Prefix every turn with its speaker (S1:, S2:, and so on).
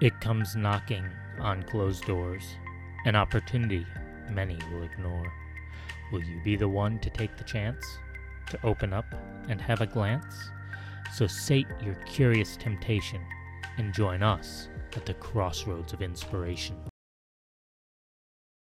S1: It comes knocking on closed doors, an opportunity many will ignore. Will you be the one to take the chance, to open up and have a glance? So sate your curious temptation and join us at the crossroads of inspiration.